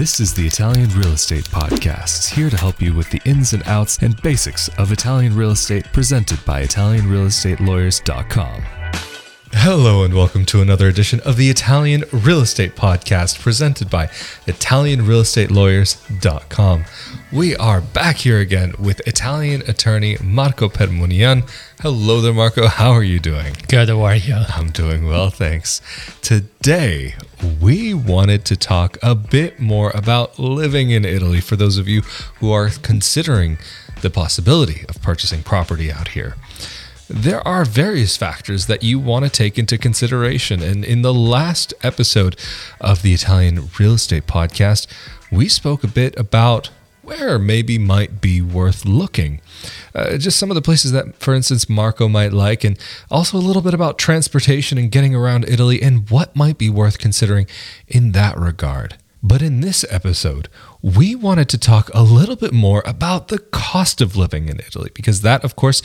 This is the Italian Real Estate Podcast, here to help you with the ins and outs and basics of Italian real estate presented by ItalianRealEstateLawyers.com. Hello, and welcome to another edition of the Italian Real Estate Podcast presented by ItalianRealEstateLawyers.com. We are back here again with Italian attorney Marco Permunian. Hello there, Marco. How are you doing? Good, how are you? I'm doing well, thanks. Today, we wanted to talk a bit more about living in Italy for those of you who are considering the possibility of purchasing property out here. There are various factors that you want to take into consideration. And in the last episode of the Italian Real Estate Podcast, we spoke a bit about where maybe might be worth looking. Uh, just some of the places that, for instance, Marco might like, and also a little bit about transportation and getting around Italy and what might be worth considering in that regard. But in this episode, we wanted to talk a little bit more about the cost of living in Italy, because that, of course,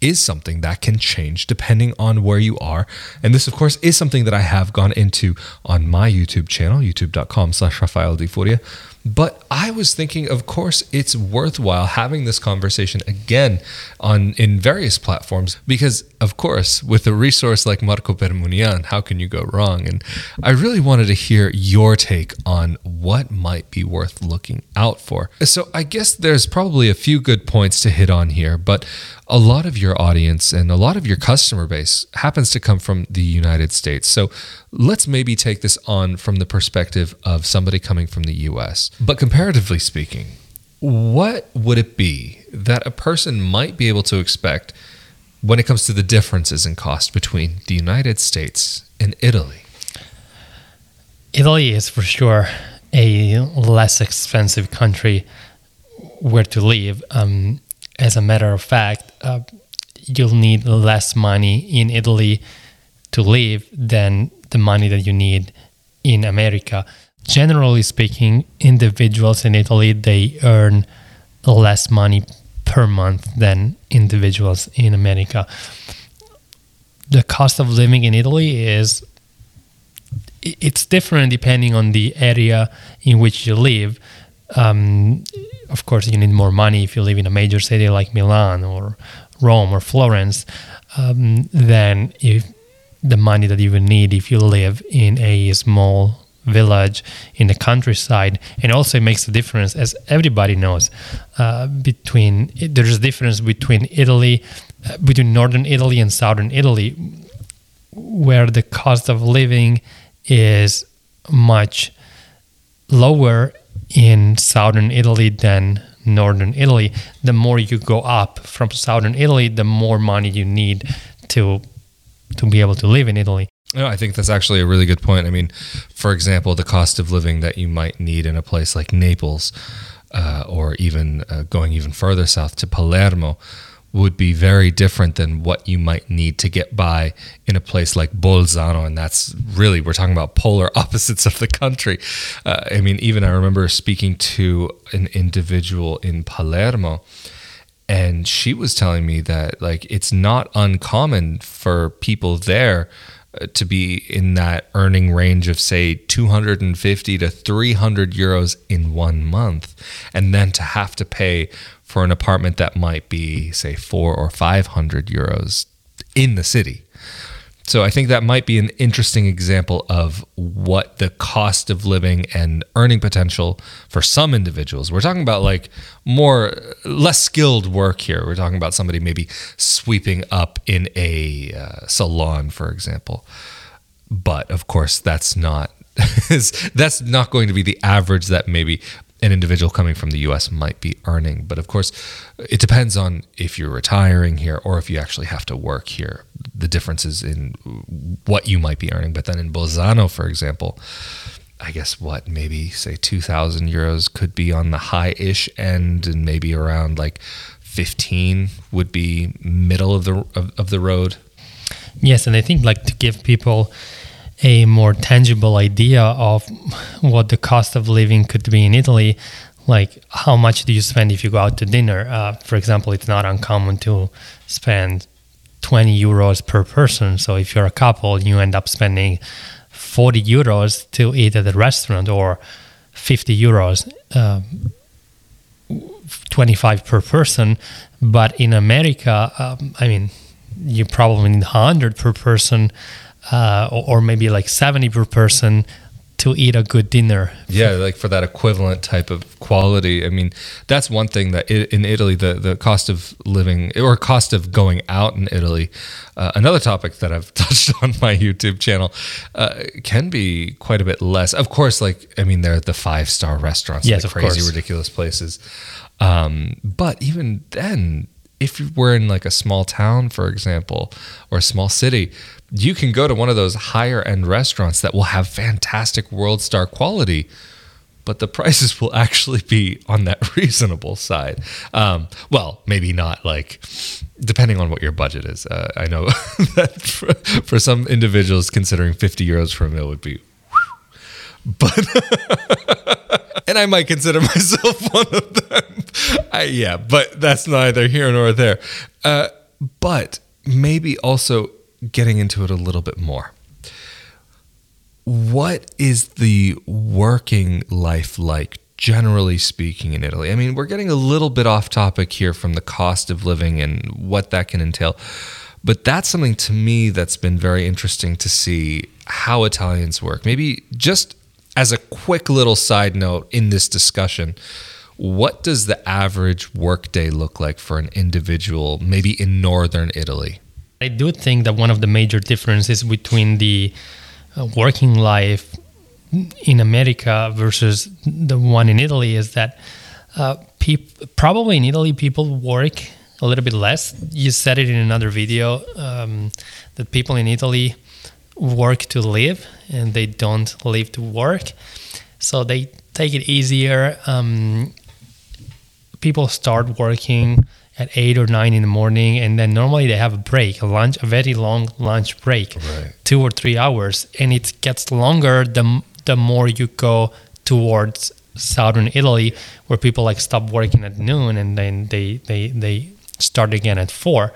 is something that can change depending on where you are. And this, of course, is something that I have gone into on my YouTube channel, youtube.com slash Rafael Di Furia. But I was thinking, of course, it's worthwhile having this conversation again on in various platforms because, of course, with a resource like Marco Permunian, how can you go wrong? And I really wanted to hear your take on what might be worth looking out for. So I guess there's probably a few good points to hit on here, but a lot of your audience and a lot of your customer base happens to come from the United States. So let's maybe take this on from the perspective of somebody coming from the US. But comparatively speaking, what would it be that a person might be able to expect when it comes to the differences in cost between the United States and Italy? Italy is for sure a less expensive country where to live. Um, as a matter of fact, uh, you'll need less money in Italy to live than the money that you need in America. Generally speaking, individuals in Italy they earn less money per month than individuals in America. The cost of living in Italy is it's different depending on the area in which you live. Um, of course, you need more money if you live in a major city like Milan or Rome or Florence um, than if the money that you would need if you live in a small village in the countryside and also it makes a difference as everybody knows uh, between there's a difference between italy uh, between northern italy and southern italy where the cost of living is much lower in southern Italy than northern Italy. The more you go up from southern Italy, the more money you need to to be able to live in Italy. No, I think that's actually a really good point. I mean, for example, the cost of living that you might need in a place like Naples, uh, or even uh, going even further south to Palermo, would be very different than what you might need to get by in a place like Bolzano. And that's really, we're talking about polar opposites of the country. Uh, I mean, even I remember speaking to an individual in Palermo, and she was telling me that, like, it's not uncommon for people there to be in that earning range of say 250 to 300 euros in one month and then to have to pay for an apartment that might be, say, four or 500 euros in the city. So I think that might be an interesting example of what the cost of living and earning potential for some individuals. We're talking about like more less skilled work here. We're talking about somebody maybe sweeping up in a uh, salon, for example. But of course, that's not that's not going to be the average that maybe an individual coming from the US might be earning. But of course, it depends on if you're retiring here or if you actually have to work here. The differences in what you might be earning. But then in Bolzano, for example, I guess what maybe say 2000 euros could be on the high ish end and maybe around like 15 would be middle of the of, of the road. Yes, and I think like to give people a more tangible idea of what the cost of living could be in Italy, like how much do you spend if you go out to dinner? Uh, for example, it's not uncommon to spend 20 euros per person. So if you're a couple, you end up spending 40 euros to eat at a restaurant or 50 euros, um, 25 per person. But in America, um, I mean, you probably need 100 per person, uh, or, or maybe like 70 per person to eat a good dinner. Yeah, like for that equivalent type of quality. I mean, that's one thing that in Italy, the, the cost of living or cost of going out in Italy, uh, another topic that I've touched on my YouTube channel, uh, can be quite a bit less. Of course, like, I mean, they're the five star restaurants, Yes, the crazy, course. ridiculous places. Um, but even then, if you were in like a small town, for example, or a small city, you can go to one of those higher end restaurants that will have fantastic world star quality, but the prices will actually be on that reasonable side. Um, well, maybe not like, depending on what your budget is. Uh, I know that for, for some individuals, considering 50 euros for a meal would be but and I might consider myself one of them. I, yeah, but that's neither here nor there. Uh, but maybe also getting into it a little bit more. What is the working life like, generally speaking, in Italy? I mean, we're getting a little bit off topic here from the cost of living and what that can entail. But that's something to me that's been very interesting to see how Italians work. Maybe just as a quick little side note in this discussion, what does the average workday look like for an individual, maybe in northern Italy? I do think that one of the major differences between the uh, working life in America versus the one in Italy is that uh, peop- probably in Italy people work a little bit less. You said it in another video um, that people in Italy work to live and they don't live to work. So they take it easier. Um, people start working at eight or nine in the morning, and then normally they have a break, a lunch, a very long lunch break, Right. two or three hours, and it gets longer the the more you go towards southern Italy, where people like stop working at noon and then they they they start again at four,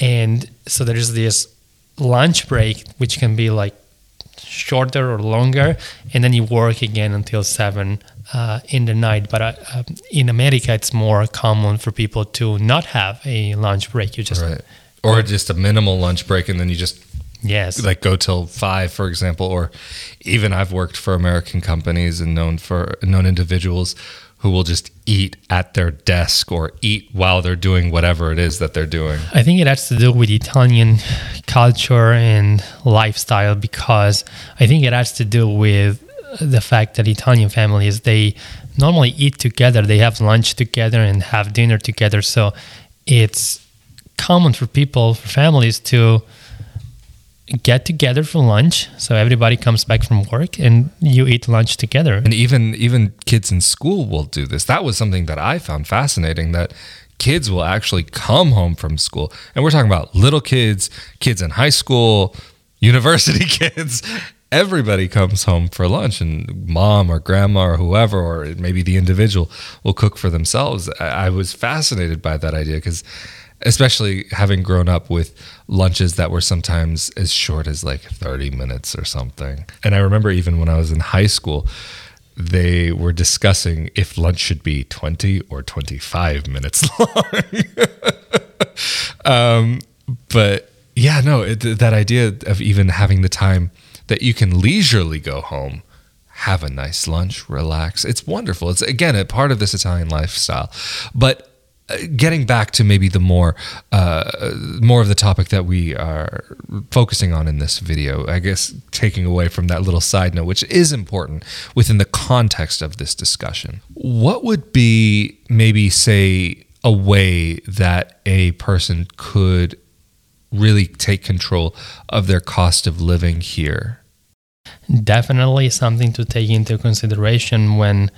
and so there is this lunch break which can be like shorter or longer, and then you work again until seven uh, in the night. But uh, um, in America, it's more common for people to not have a lunch break. You just Right. Or just a minimal lunch break and then you just yes, like go till five, for example, or even I've worked for American companies and known for known individuals who will just eat at their desk or eat while they're doing whatever it is that they're doing. I think it has to do with Italian culture and lifestyle because I think it has to do with the fact that Italian families they normally eat together, they have lunch together and have dinner together. So it's common for people, for families to get together for lunch. So everybody comes back from work and you eat lunch together. And even even kids in school will do this. That was something that I found fascinating that kids will actually come home from school. And we're talking about little kids, kids in high school, university kids. Everybody comes home for lunch and mom or grandma or whoever or maybe the individual will cook for themselves. I was fascinated by that idea because especially having grown up with lunches that were sometimes as short as like 30 minutes or something. And I remember even when I was in high school, they were discussing if lunch should be 20 or 25 minutes long. um, but yeah, no, it, that idea of even having the time that you can leisurely go home, have a nice lunch, relax. It's wonderful. It's again a part of this Italian lifestyle. But uh, getting back to maybe the more uh, more of the topic that we are focusing on in this video, I guess taking away from that little side note, which is important within the context of this discussion. What would be maybe say a way that a person could really take control of their cost of living here? Definitely something to take into consideration when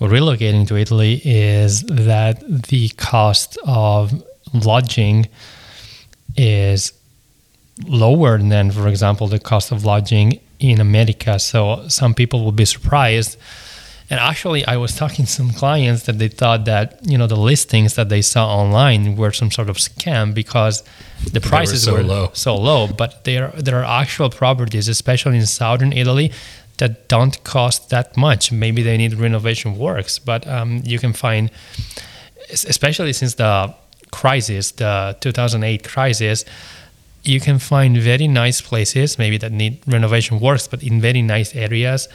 relocating to Italy is that the cost of lodging is lower than, for example, the cost of lodging in America. So some people will be surprised. And actually, I was talking to some clients that they thought that you know the listings that they saw online were some sort of scam because the prices were so were low. so low. But there there are actual properties, especially in southern Italy, that don't cost that much. Maybe they need renovation works, but um, you can find, especially since the crisis, the 2008 crisis, you can find very nice places, maybe that need renovation works, but in very nice areas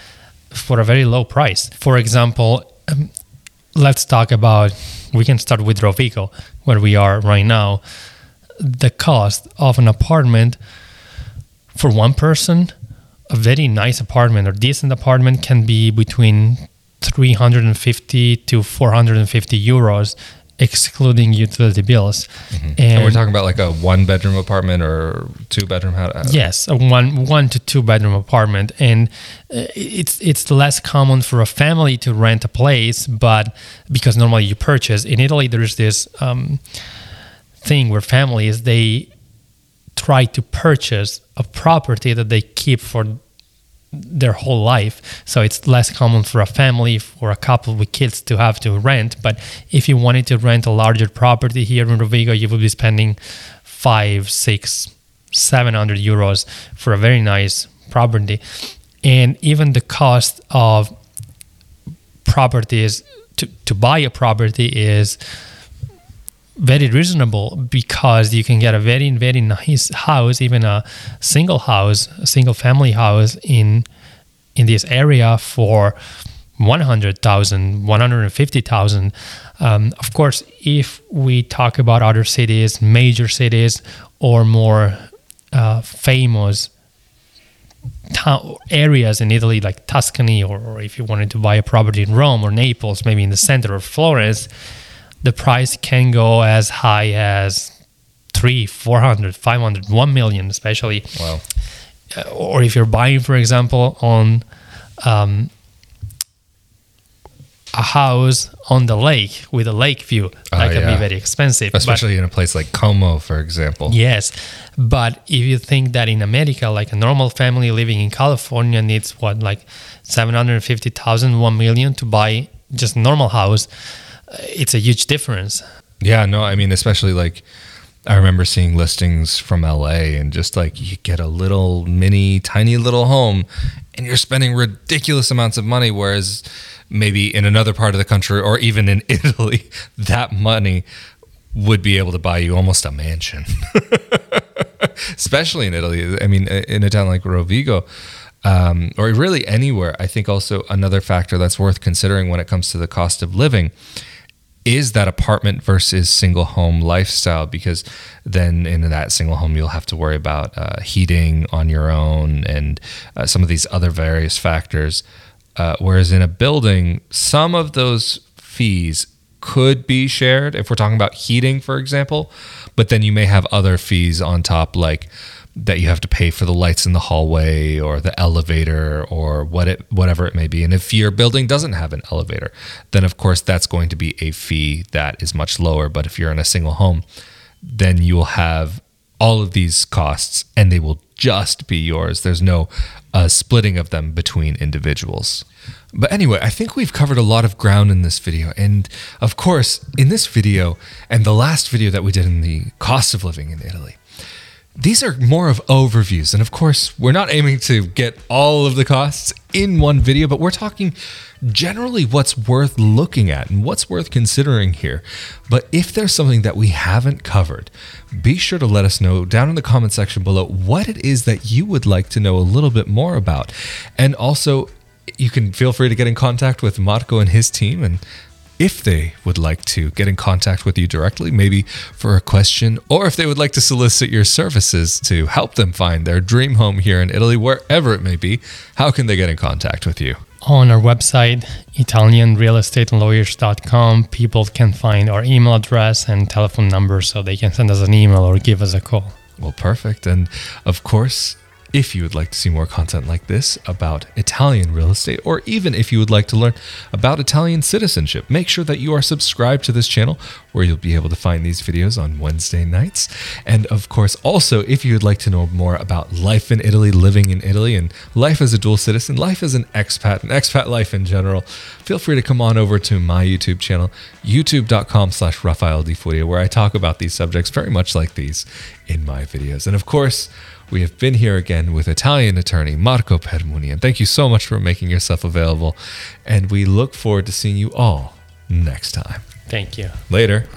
for a very low price. For example, um, let's talk about, we can start with Rovigo, where we are right now. The cost of an apartment for one person, a very nice apartment or decent apartment can be between 350 to 450 euros excluding utility bills. And, and we're talking about like a one bedroom apartment or two bedroom house. Yes, a one one to two bedroom apartment, and uh, it's it's less common for a family to rent a place, but because normally you purchase in Italy, there's this um, thing where families they try to purchase a property that they keep for their whole life. So it's less common for a family, for a couple with kids to have to rent. But if you wanted to rent a larger property here in Rovigo, you would be spending five, six, seven hundred euros for a very nice property. And even the cost of properties to, to buy a property is very reasonable because you can get a very very nice house even a single house a single family house in in this area for 100,000 150,000 um, of course if we talk about other cities major cities or more uh, famous town areas in Italy like Tuscany or, or if you wanted to buy a property in Rome or Naples maybe in the center of Florence the price can go as high as three, 400, 500, 1 million, especially. Wow. Uh, or if you're buying, for example, on um, a house on the lake with a lake view, that Oh, can yeah. be very expensive. But- Especially in a place like Como, for example. Yes, but if you think that in America, like a normal family living in California needs what, like 750,000, 1 million to buy just normal house, uh, it's a huge difference. Yeah, no, I mean, especially like I remember seeing listings from LA and just like you get a little mini, tiny little home and you're spending ridiculous amounts of money. Whereas maybe in another part of the country or even in Italy, that money would be able to buy you almost a mansion. especially in Italy. I mean, in a town like Rovigo, um, or really anywhere, I think also another factor that's worth considering when it comes to the cost of living is that apartment versus single home lifestyle because then in that single home you'll have to worry about uh, heating on your own and uh, some of these other various factors. Uh, whereas in a building some of those fees could be shared if we're talking about heating for example but then you may have other fees on top like that you have to pay for the lights in the hallway or the elevator or what it whatever it may be. And if your building doesn't have an elevator, then of course that's going to be a fee that is much lower. But if you're in a single home, then you will have all of these costs and they will just be yours. There's no uh, splitting of them between individuals. But anyway, I think we've covered a lot of ground in this video. And of course, in this video and the last video that we did in the cost of living in Italy, these are more of overviews. And of course, we're not aiming to get all of the costs in one video, but we're talking generally what's worth looking at and what's worth considering here. But if there's something that we haven't covered, be sure to let us know down in the comment section below what it is that you would like to know a little bit more about. And also, you can feel free to get in contact with Marco and his team and if they would like to get in contact with you directly, maybe for a question, or if they would like to solicit your services to help them find their dream home here in Italy, wherever it may be, how can they get in contact with you? On our website, ItalianRealEstateLawyers.com, people can find our email address and telephone number so they can send us an email or give us a call. Well, perfect. And of course, if you would like to see more content like this about Italian real estate, or even if you would like to learn about Italian citizenship, make sure that you are subscribed to this channel where you'll be able to find these videos on Wednesday nights. And of course, also, if you would like to know more about life in Italy, living in Italy, and life as a dual citizen, life as an expat, and expat life in general, feel free to come on over to my YouTube channel, youtube.com slash Furia, where I talk about these subjects very much like these in my videos. And of course, We have been here again with Italian attorney Marco Permunian. Thank you so much for making yourself available, and we look forward to seeing you all next time. Thank you. Later.